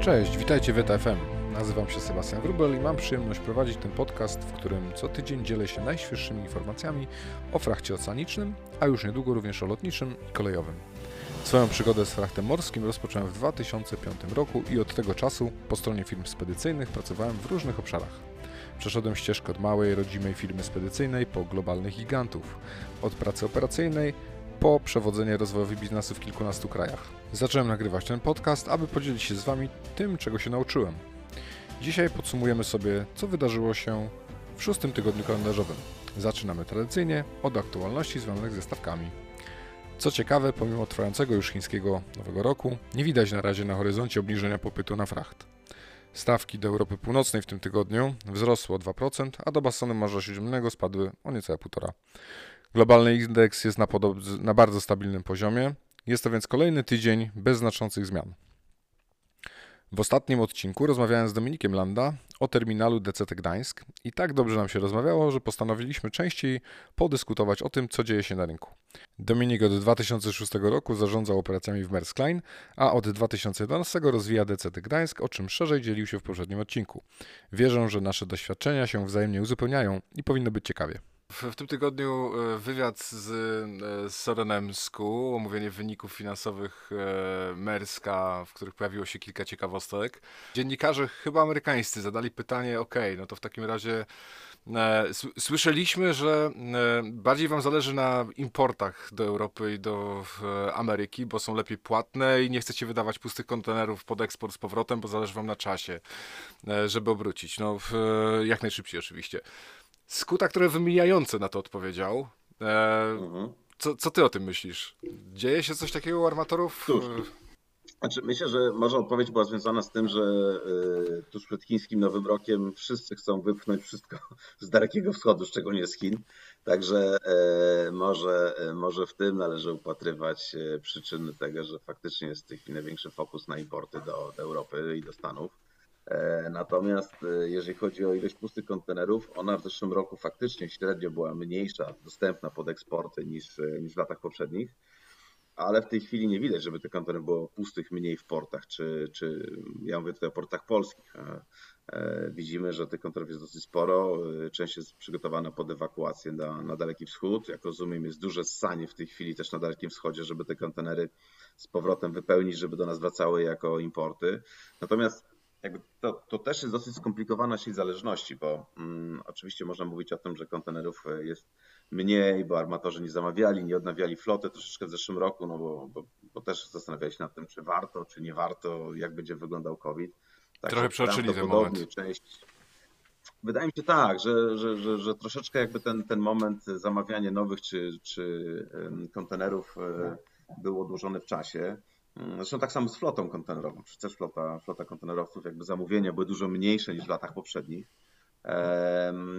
Cześć, witajcie w ETFM. Nazywam się Sebastian Grubel i mam przyjemność prowadzić ten podcast, w którym co tydzień dzielę się najświeższymi informacjami o frachcie oceanicznym, a już niedługo również o lotniczym i kolejowym. Swoją przygodę z frachtem morskim rozpocząłem w 2005 roku i od tego czasu po stronie firm spedycyjnych pracowałem w różnych obszarach. Przeszedłem ścieżkę od małej, rodzimej firmy spedycyjnej po globalnych gigantów, od pracy operacyjnej po przewodzenie rozwojowy biznesu w kilkunastu krajach. Zacząłem nagrywać ten podcast, aby podzielić się z Wami tym, czego się nauczyłem. Dzisiaj podsumujemy sobie, co wydarzyło się w szóstym tygodniu kalendarzowym. Zaczynamy tradycyjnie od aktualności związanych ze stawkami. Co ciekawe, pomimo trwającego już chińskiego Nowego Roku, nie widać na razie na horyzoncie obniżenia popytu na fracht. Stawki do Europy Północnej w tym tygodniu wzrosły o 2%, a do basenu Morza Śródziemnego spadły o niecałe 1,5%. Globalny indeks jest na, na bardzo stabilnym poziomie, jest to więc kolejny tydzień bez znaczących zmian. W ostatnim odcinku rozmawiałem z Dominikiem Landa o terminalu DCT Gdańsk i tak dobrze nam się rozmawiało, że postanowiliśmy częściej podyskutować o tym, co dzieje się na rynku. Dominik od 2006 roku zarządzał operacjami w Maersk Line, a od 2011 rozwija DCT Gdańsk, o czym szerzej dzielił się w poprzednim odcinku. Wierzę, że nasze doświadczenia się wzajemnie uzupełniają i powinno być ciekawie. W, tym tygodniu e, wywiad z, e, z Sorenem Sku, omówienie wyników finansowych e, Merska, w których pojawiło się kilka ciekawostek. Dziennikarze, chyba amerykańscy, zadali pytanie: OK, no to w takim razie słyszeliśmy, że bardziej Wam zależy na importach do Europy i do Ameryki, bo są lepiej płatne i nie chcecie wydawać pustych kontenerów pod eksport z powrotem, bo zależy Wam na czasie, żeby obrócić. No, jak najszybciej oczywiście. Skuta, który wymijająco na to odpowiedział. E, mhm. co, co ty o tym myślisz? Dzieje się coś takiego u armatorów? Cóż, znaczy myślę, że może odpowiedź była związana z tym, że y, tuż przed chińskim Nowym Rokiem wszyscy chcą wypchnąć wszystko z Dalekiego Wschodu, szczególnie z Chin. Także e, może, e, może w tym należy upatrywać przyczyny tego, że faktycznie jest w tej chwili największy fokus na importy do, do Europy i do Stanów. E, natomiast e, jeżeli chodzi o ilość pustych kontenerów, ona w zeszłym roku faktycznie średnio była mniejsza, dostępna pod eksporty niż, e, niż w latach poprzednich, ale w tej chwili nie widać, żeby tych kontenerów było pustych mniej w portach, czy, czy ja mówię tutaj o portach polskich. Widzimy, że tych kontenerów jest dosyć sporo, część jest przygotowana pod ewakuację na, na Daleki Wschód. Jak rozumiem, jest duże ssanie w tej chwili też na Dalekim Wschodzie, żeby te kontenery z powrotem wypełnić, żeby do nas wracały jako importy. Natomiast to, to też jest dosyć skomplikowana sieć zależności, bo mm, oczywiście można mówić o tym, że kontenerów e, jest mniej, bo armatorzy nie zamawiali, nie odnawiali floty troszeczkę w zeszłym roku, no bo, bo, bo też zastanawiali się nad tym, czy warto, czy nie warto, jak będzie wyglądał COVID. Tak, Trochę przeoczyli ten moment. Część, Wydaje mi się tak, że, że, że, że, troszeczkę jakby ten, ten moment zamawiania nowych czy, czy kontenerów e, był odłożony w czasie. Zresztą tak samo z flotą kontenerową. Przecież flota, flota kontenerowców, jakby zamówienia były dużo mniejsze niż w latach poprzednich.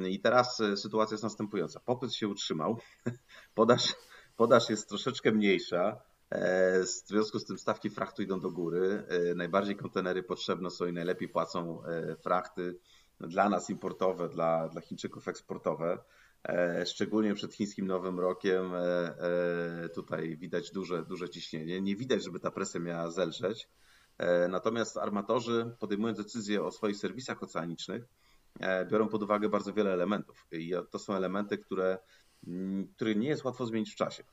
I teraz e, sytuacja jest następująca. Popyt się utrzymał, podaż, podaż jest troszeczkę mniejsza. E, w związku z tym stawki frachtu idą do góry. E, najbardziej kontenery potrzebne są i najlepiej płacą frachty dla nas importowe, dla, dla Chińczyków eksportowe. E, szczególnie przed chińskim Nowym Rokiem e, e, tutaj widać duże, duże ciśnienie. Nie widać, żeby ta presja miała zelżeć. Natomiast armatorzy podejmując decyzje o swoich serwisach oceanicznych, biorą pod uwagę bardzo wiele elementów. I to są elementy, które, mm, które nie jest łatwo zmienić w czasie.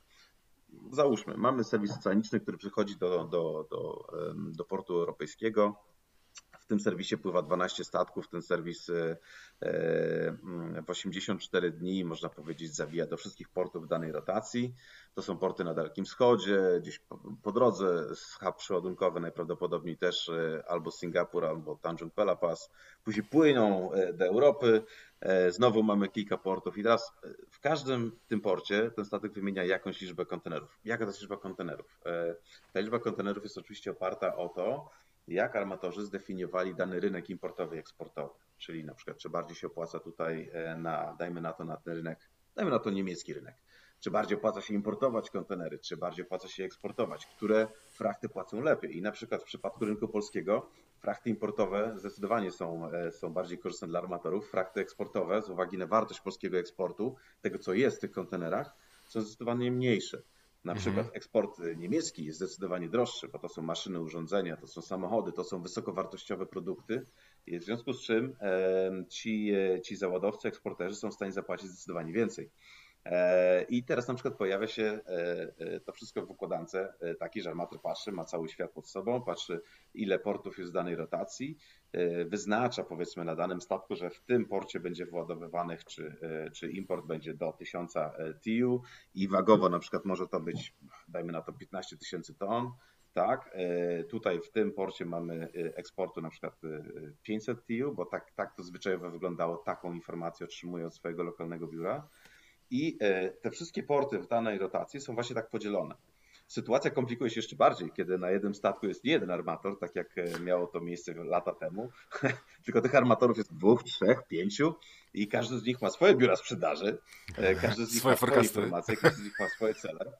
Załóżmy, mamy serwis oceaniczny, który przychodzi do, do, do, do portu europejskiego, w tym serwisie pływa 12 statków. Ten serwis e, e, w 84 dni, można powiedzieć, zawija do wszystkich portów danej rotacji. To są porty na Dalekim Wschodzie, gdzieś po, po drodze hub przeładunkowy, najprawdopodobniej też e, albo Singapur, albo Tanjung Pass. Później płyną do Europy. Znowu mamy kilka portów i teraz w każdym tym porcie ten statek wymienia jakąś liczbę kontenerów. Jaka to jest liczba kontenerów? Ta liczba kontenerów jest oczywiście oparta o to, jak armatorzy zdefiniowali dany rynek importowy i eksportowy. Czyli na przykład, czy bardziej się opłaca tutaj e, na, dajmy na to, na ten rynek, dajmy na to niemiecki rynek. Czy bardziej opłaca się importować kontenery, czy bardziej opłaca się eksportować, które frachty płacą lepiej. I na przykład w przypadku rynku polskiego frachty importowe zdecydowanie są, e, są bardziej korzystne dla armatorów. Frachty eksportowe z uwagi na wartość polskiego eksportu, tego co jest w tych kontenerach, są zdecydowanie mniejsze. Na mhm. przykład eksport niemiecki jest zdecydowanie droższy, bo to są maszyny, urządzenia, to są samochody, to są wysokowartościowe produkty. I w związku z czym ci, ci załadowcy, eksporterzy są w stanie zapłacić zdecydowanie więcej. E, I teraz na przykład pojawia się e, e, to wszystko w układance takiej, że armator patrzy, ma cały świat pod sobą, patrzy ile portów jest w danej rotacji, wyznacza powiedzmy na danym statku, że w tym porcie będzie władowywanych, czy, czy import będzie do 1000 TIU i wagowo na przykład może to być, dajmy na to 15 tysięcy ton, tak, tutaj w tym porcie mamy eksportu na przykład 500 TIU, bo tak, tak to zwyczajowo wyglądało, taką informację otrzymuję od swojego lokalnego biura. I e, te wszystkie porty w danej rotacji są właśnie tak podzielone. Sytuacja komplikuje się jeszcze bardziej, kiedy na jednym statku jest jeden armator, tak jak e, miało to miejsce lata temu, tylko tych armatorów jest dwóch, trzech, pięciu i każdy z nich ma swoje biura sprzedaży, e, każdy z nich swoje ma swoje informacje, każdy z nich ma swoje cele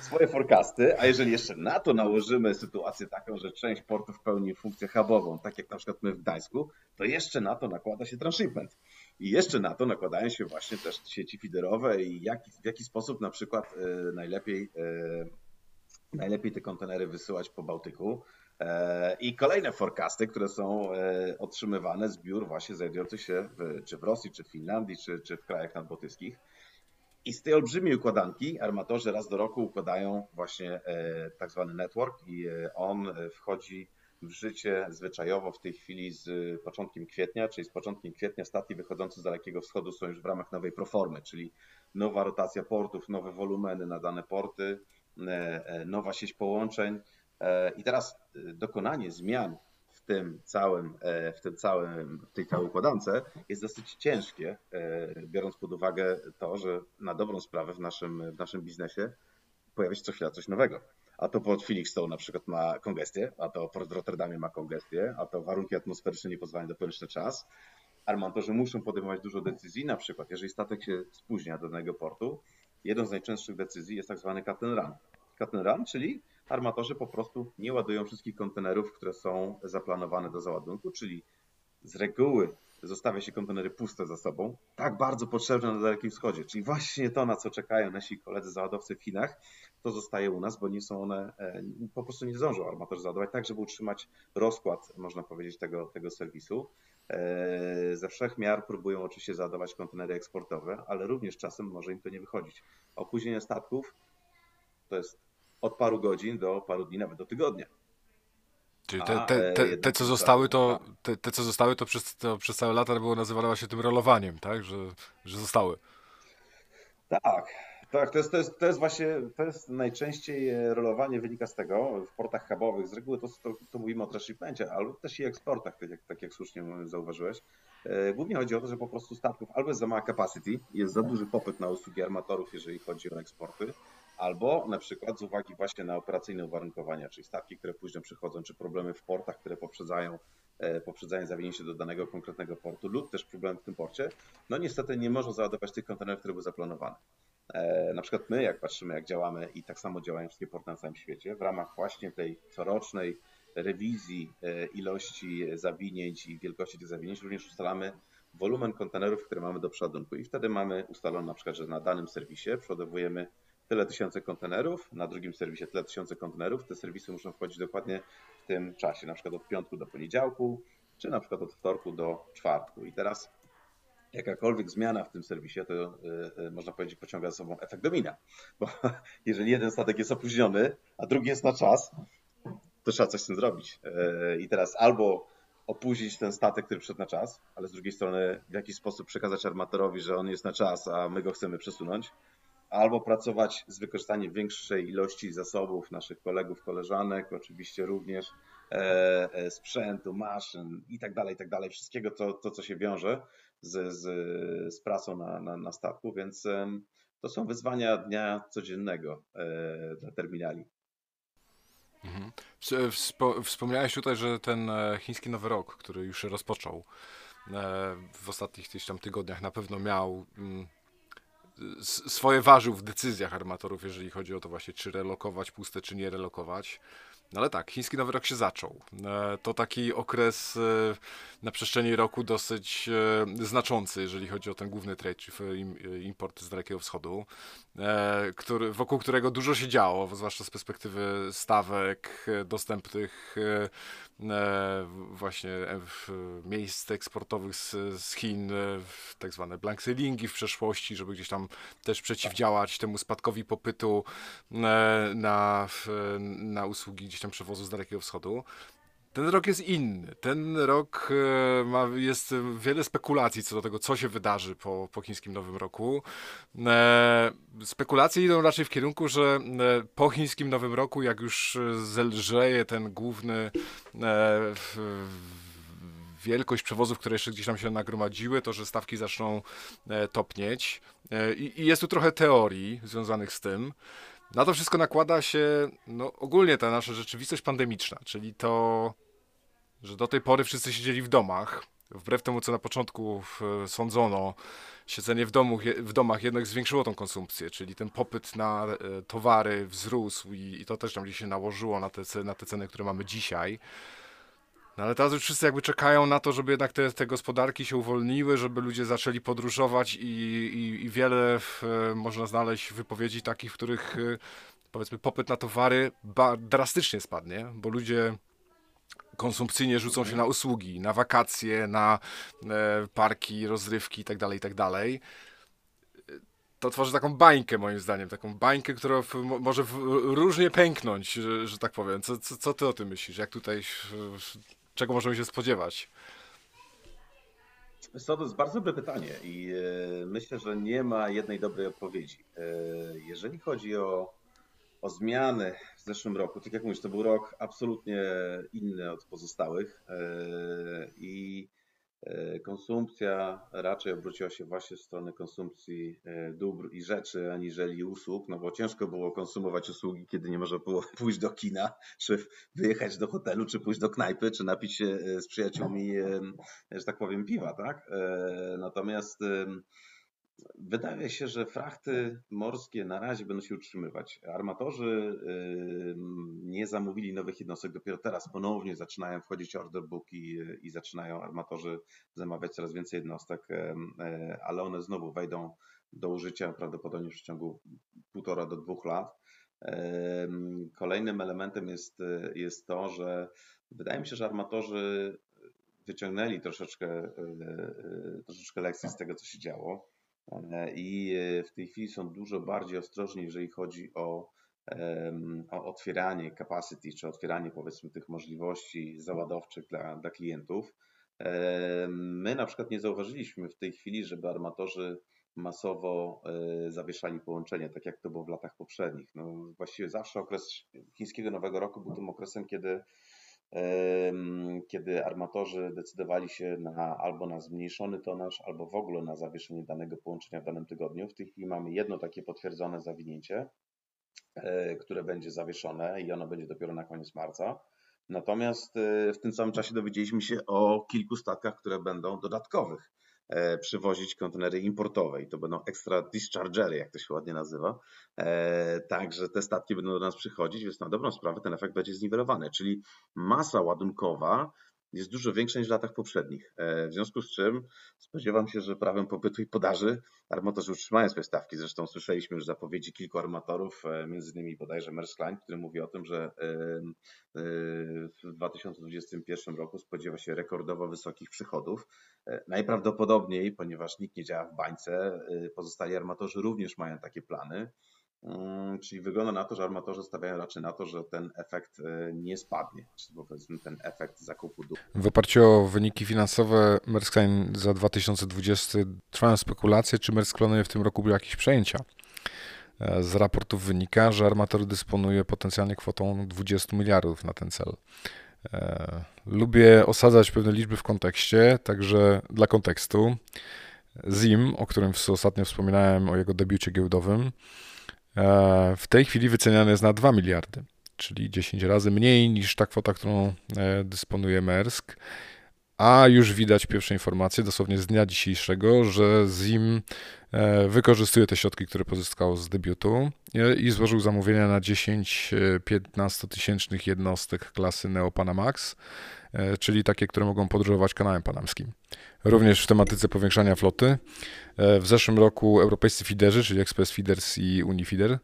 swoje forecasty, a jeżeli jeszcze na to nałożymy sytuację taką, że część portów pełni funkcję hubową, tak jak na przykład my w Gdańsku, to jeszcze na to nakłada się transshipment. I jeszcze na to nakładają się właśnie też sieci feederowe i jak, w jaki sposób na przykład e, najlepiej, e, najlepiej te kontenery wysyłać po Bałtyku. E, I kolejne forecasty, które są otrzymywane z biur właśnie znajdujących się w, czy w Rosji, czy w Finlandii, czy, czy w krajach nadbałtyckich. I z tej olbrzymiej układanki armatorzy raz do roku układają właśnie tak zwany network i on wchodzi w życie zwyczajowo w tej chwili z początkiem kwietnia, czyli z początkiem kwietnia statki wychodzące z Dalekiego Wschodu są już w ramach nowej proformy, czyli nowa rotacja portów, nowe wolumeny na dane porty, e, e, nowa sieć połączeń. E, I teraz dokonanie zmian w tym całym, w tym całym, w tej całej układance jest dosyć ciężkie, biorąc pod uwagę to, że na dobrą sprawę w naszym, w naszym biznesie pojawia się co chwila coś nowego a to port Felixstowe na przykład ma kongestię, a to port Rotterdamie ma kongestię, a to warunki atmosferyczne nie pozwalają dopełnić na czas. Armatorzy muszą podejmować dużo decyzji, na przykład jeżeli statek się spóźnia do danego portu, jedną z najczęstszych decyzji jest tak zwany cut and run. Run, czyli armatorzy po prostu nie ładują wszystkich kontenerów, które są zaplanowane do załadunku, czyli z reguły zostawia się kontenery puste za sobą, tak bardzo potrzebne na Dalekim Wschodzie, czyli właśnie to, na co czekają nasi koledzy załadowcy w Chinach, to zostaje u nas, bo nie są one, e, po prostu nie zdążą armatorzy załadować tak, żeby utrzymać rozkład, można powiedzieć, tego, tego serwisu. E, ze wszech miar próbują oczywiście załadować kontenery eksportowe, ale również czasem może im to nie wychodzić. Opóźnienie statków to jest od paru godzin do paru dni, nawet do tygodnia. Czyli te, te, te, te, co zostały, to, te, te, co zostały, to przez, to przez całe lata było nazywane się tym rolowaniem, tak? Że, że zostały. Tak, tak, to jest, to, jest, to jest właśnie, to jest najczęściej e, rolowanie wynika z tego, w portach hubowych, z reguły to, to, to mówimy o transshipmencie, ale też i eksportach, tak jak, tak jak słusznie zauważyłeś. E, głównie chodzi o to, że po prostu statków albo jest za mała capacity, jest za duży popyt na usługi armatorów, jeżeli chodzi o eksporty, albo na przykład z uwagi właśnie na operacyjne uwarunkowania, czyli statki, które później przychodzą, czy problemy w portach, które poprzedzają, e, poprzedzają zawinięcie do danego konkretnego portu lub też problem w tym porcie, no niestety nie można załadować tych kontenerów, które były zaplanowane. E, na przykład my, jak patrzymy, jak działamy i tak samo działają wszystkie porty na całym świecie, w ramach właśnie tej corocznej rewizji e, ilości zawinięć i wielkości tych zawinięć, również ustalamy wolumen kontenerów, które mamy do przeładunku i wtedy mamy ustalone na przykład, że na danym serwisie przeładowujemy tyle tysięcy kontenerów, na drugim serwisie tyle tysięcy kontenerów. Te serwisy muszą wchodzić dokładnie w tym czasie, na przykład od piątku do poniedziałku, czy na przykład od wtorku do czwartku. I teraz jakakolwiek zmiana w tym serwisie, to yy, można powiedzieć, pociąga za sobą efekt domina. Bo jeżeli jeden statek jest opóźniony, a drugi jest na czas, to trzeba coś z tym zrobić. Yy, I teraz albo opóźnić ten statek, który przyszedł na czas, ale z drugiej strony w jakiś sposób przekazać armatorowi, że on jest na czas, a my go chcemy przesunąć, albo pracować z wykorzystaniem większej ilości zasobów naszych kolegów, koleżanek, oczywiście również e, e, sprzętu, maszyn i tak dalej, i tak dalej, wszystkiego to, to co się wiąże z, z, z pracą na, na, na statku, więc to są wyzwania dnia codziennego e, dla terminali. Mhm. Wspomniałeś tutaj, że ten chiński Nowy Rok, który już się rozpoczął w ostatnich gdzieś tam tygodniach, na pewno miał mm, swoje ważył w decyzjach armatorów, jeżeli chodzi o to właśnie, czy relokować puste, czy nie relokować. No ale tak, chiński Nowy Rok się zaczął. E, to taki okres e, na przestrzeni roku dosyć e, znaczący, jeżeli chodzi o ten główny trade, czyli import z Dalekiego Wschodu, który, wokół którego dużo się działo, zwłaszcza z perspektywy stawek dostępnych właśnie miejsc eksportowych z, z Chin, tak zwane blank sailingi w przeszłości, żeby gdzieś tam też przeciwdziałać temu spadkowi popytu na, na usługi gdzieś tam przewozu z Dalekiego Wschodu. Ten rok jest inny. Ten rok e, ma, jest wiele spekulacji co do tego, co się wydarzy po, po chińskim Nowym Roku. E, spekulacje idą raczej w kierunku, że e, po chińskim Nowym Roku, jak już zelżeje ten główny wielkość przewozów, które jeszcze gdzieś tam się nagromadziły, to że stawki zaczną topnieć. I jest tu trochę teorii związanych z tym. Na to wszystko nakłada się no, ogólnie ta nasza rzeczywistość pandemiczna, czyli to, że do tej pory wszyscy siedzieli w domach. Wbrew temu, co na początku sądzono, siedzenie w, domu, w domach jednak zwiększyło tą konsumpcję, czyli ten popyt na e, towary wzrósł i, i to też tam gdzieś się nałożyło na te, na te ceny, które mamy dzisiaj. No ale teraz już wszyscy jakby czekają na to, żeby jednak te, te gospodarki się uwolniły, żeby ludzie zaczęli podróżować i, i, i wiele w, e, można znaleźć wypowiedzi takich, w których e, powiedzmy popyt na towary drastycznie spadnie, bo ludzie konsumpcyjnie rzucą się na usługi, na wakacje, na e, parki, rozrywki itd., tak itd. Tak to tworzy taką bańkę moim zdaniem, taką bańkę, która w, może w, różnie pęknąć, że, że tak powiem. Co, co, co, ty o tym myślisz? Jak tutaj czego możemy się spodziewać? To jest bardzo dobre pytanie i e, myślę, że nie ma jednej dobrej odpowiedzi. E, jeżeli chodzi o, o zmiany w zeszłym roku, tak jak mówisz, to był rok absolutnie inny od pozostałych e, i konsumpcja raczej obróciła się właśnie w stronę konsumpcji e, dóbr i rzeczy, aniżeli usług, no bo ciężko było konsumować usługi, kiedy nie można było pójść do kina, czy wyjechać do hotelu, czy pójść do knajpy, czy napić się e, z przyjaciółmi, że tak powiem, piwa, tak? Natomiast Wydaje się, że frachty morskie na razie będą się utrzymywać. Armatorzy nie zamówili nowych jednostek, dopiero teraz ponownie zaczynają wchodzić order booki i zaczynają armatorzy zamawiać coraz więcej jednostek, e, ale one znowu wejdą do użycia prawdopodobnie w przeciągu półtora do dwóch lat. Kolejnym elementem jest, jest to, że wydaje mi się, że armatorzy wyciągnęli troszeczkę, e, e, troszeczkę lekcji z tego, co się działo i e, w tej chwili są dużo bardziej ostrożni, jeżeli chodzi o, o otwieranie capacity, czy otwieranie powiedzmy tych możliwości załadowczych dla, dla klientów. My na przykład nie zauważyliśmy w tej chwili, żeby armatorzy masowo e, zawieszali połączenie, tak jak to było w latach poprzednich. No, właściwie zawsze okres chińskiego Nowego Roku był tym okresem, kiedy kiedy armatorzy decydowali się na, albo na zmniejszony tonaż, albo w ogóle na zawieszenie danego połączenia w danym tygodniu. W tej chwili mamy jedno takie potwierdzone zawinięcie, e, które będzie zawieszone i ono będzie dopiero na koniec marca. Natomiast e, w tym samym czasie dowiedzieliśmy się o kilku statkach, które będą dodatkowych przywozić kontenery importowe i to będą extra dischargery, jak to się ładnie nazywa. E, także te statki będą do nas przychodzić, więc na dobrą sprawę ten efekt będzie zniwelowany, czyli masa ładunkowa jest dużo większa niż w latach poprzednich. E, w związku z czym spodziewam się, że prawem popytu i podaży armatorzy utrzymają swoje stawki. Zresztą słyszeliśmy już zapowiedzi kilku armatorów, e, między innymi bodajże Maersk Line, który mówi o tym, że e, w 2021 roku spodziewa się rekordowo wysokich przychodów. Najprawdopodobniej, ponieważ nikt nie działa w bańce, pozostali armatorzy również mają takie plany. Mm, czyli wygląda na to, że armatorzy stawiają raczej na to, że ten efekt e, nie spadnie, czyli powiedzmy ten efekt zakupu dóbr. W oparciu o wyniki finansowe Maersk Line za 2020 trwają spekulacje, czy Maersk planuje w tym roku jakieś przejęcia. E, z raportów wynika, że armator dysponuje potencjalnie kwotą 20 miliardów na ten cel. E, lubię osadzać pewne liczby w kontekście, także dla kontekstu. ZIM, o którym ostatnio wspominałem, o jego debiucie giełdowym, w tej chwili wyceniany jest na 2 miliardy, czyli 10 razy mniej niż ta kwota, którą e, dysponuje Maersk. A już widać pierwsze informacje, dosłownie z dnia dzisiejszego, że ZIM e, wykorzystuje te środki, które pozyskał z debiutu e, i złożył zamówienia na 10-15 tysięcznych jednostek klasy Neo Panamax, e, czyli takie, które mogą podróżować kanałem panamskim. Również w tematyce powiększania floty. W zeszłym roku europejscy feederzy, czyli Express Feeders i Unifeeder,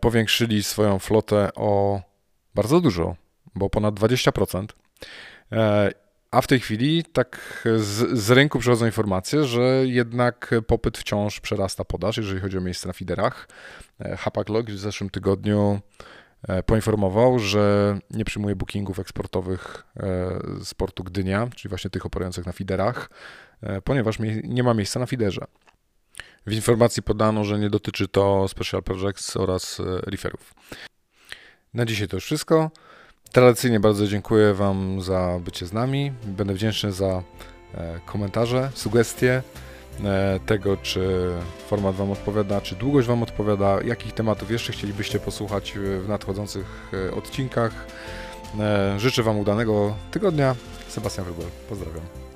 powiększyli swoją flotę o bardzo dużo, bo ponad 20%. A w tej chwili tak z, z, rynku przychodzą informacje, że jednak popyt wciąż przerasta podaż, jeżeli chodzi o miejsca na fiderach. E, Hapag-Lloyd w zeszłym tygodniu e, poinformował, że nie przyjmuje bookingów eksportowych e, z portu Gdynia, czyli właśnie tych operujących na fiderach, ponieważ nie ma miejsca na fiderze. W informacji podano, że nie dotyczy to Special Projects oraz referów. Na dzisiaj to już wszystko. Tradycyjnie bardzo dziękuję Wam za bycie z nami. Będę wdzięczny za e, komentarze, sugestie e, tego, czy format Wam odpowiada, czy długość Wam odpowiada, jakich tematów jeszcze chcielibyście posłuchać w nadchodzących e, odcinkach. Życzę Wam udanego tygodnia. Sebastian Wrubel, pozdrawiam.